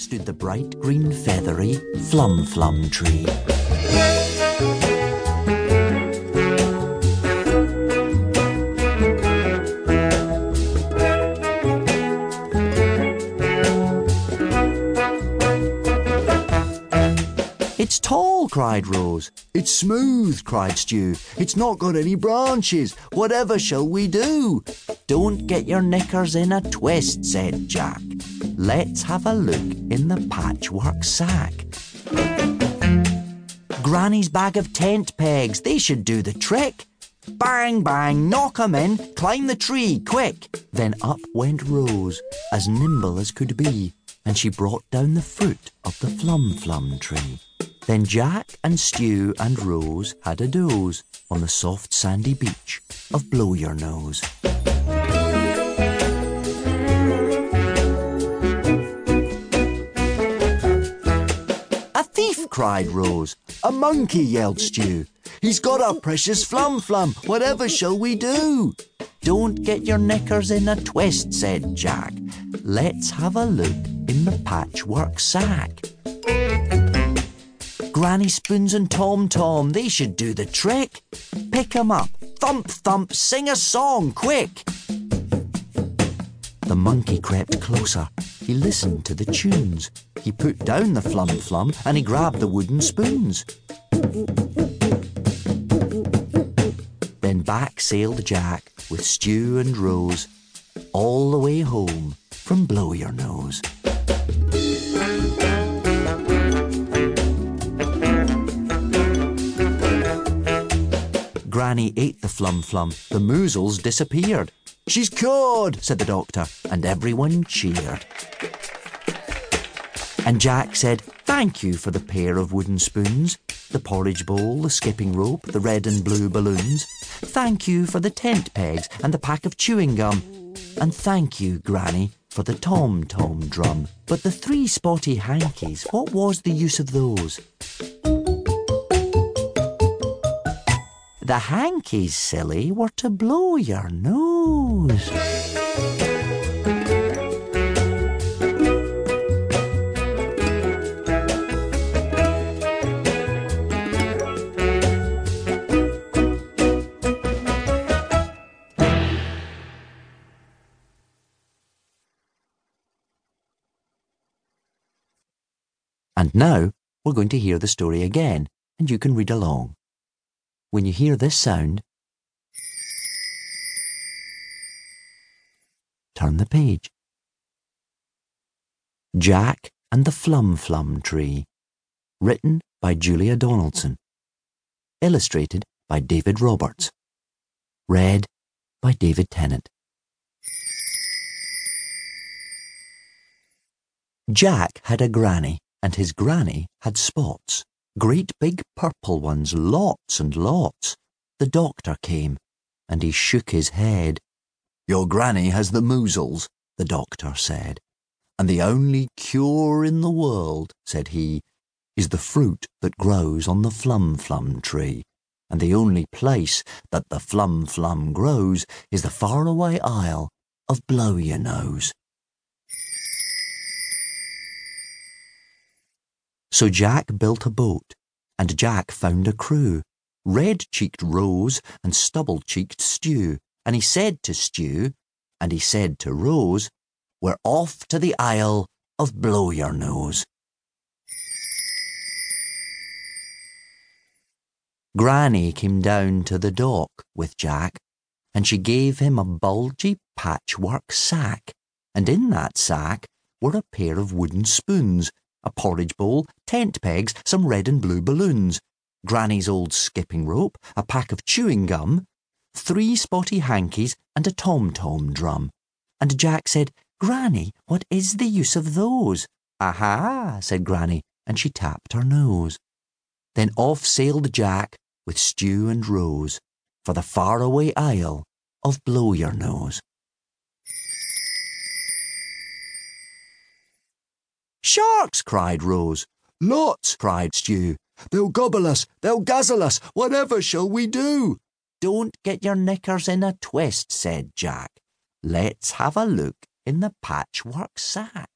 stood the bright green feathery flum flum tree. It's tall, cried Rose. It's smooth, cried Stew. It's not got any branches. Whatever shall we do? Don't get your knickers in a twist, said Jack. Let's have a look in the patchwork sack. Granny's bag of tent pegs, they should do the trick. Bang, bang, knock 'em in, climb the tree, quick. Then up went Rose, as nimble as could be, and she brought down the fruit of the flum flum tree. Then Jack and Stew and Rose had a doze on the soft sandy beach of Blow Your Nose. Cried Rose. A monkey, yelled Stew. He's got our precious flum flum. Whatever shall we do? Don't get your knickers in a twist, said Jack. Let's have a look in the patchwork sack. Granny Spoons and Tom Tom, they should do the trick. Pick 'em up, thump thump, sing a song, quick. The monkey crept closer. He listened to the tunes. He put down the flum flum and he grabbed the wooden spoons. Then back sailed Jack with Stew and Rose all the way home from Blow Your Nose. Granny ate the flum flum. The moozles disappeared. She's cured, said the doctor, and everyone cheered. And Jack said, Thank you for the pair of wooden spoons, the porridge bowl, the skipping rope, the red and blue balloons. Thank you for the tent pegs and the pack of chewing gum. And thank you, Granny, for the tom tom drum. But the three spotty hankies, what was the use of those? The hankies, silly, were to blow your nose. And now we're going to hear the story again, and you can read along. When you hear this sound, turn the page. Jack and the Flum Flum Tree, written by Julia Donaldson, illustrated by David Roberts, read by David Tennant. Jack had a granny, and his granny had spots. Great big purple ones, lots and lots. The doctor came, and he shook his head. Your granny has the moozles, the doctor said. And the only cure in the world, said he, is the fruit that grows on the flum flum tree. And the only place that the flum flum grows is the faraway isle of Blow Your Nose. So Jack built a boat, and Jack found a crew, red-cheeked Rose and stubble-cheeked Stew. And he said to Stew, and he said to Rose, We're off to the Isle of Blow Your Nose. Granny came down to the dock with Jack, and she gave him a bulgy patchwork sack, and in that sack were a pair of wooden spoons, a porridge bowl, tent pegs, some red and blue balloons, Granny's old skipping rope, a pack of chewing gum, three spotty hankies, and a tom tom drum. And Jack said, Granny, what is the use of those? Aha, said Granny, and she tapped her nose. Then off sailed Jack with Stew and Rose for the faraway isle of Blow Your Nose. Sharks! cried Rose. Lots! cried Stew. They'll gobble us, they'll guzzle us, whatever shall we do? Don't get your knickers in a twist, said Jack. Let's have a look in the patchwork sack.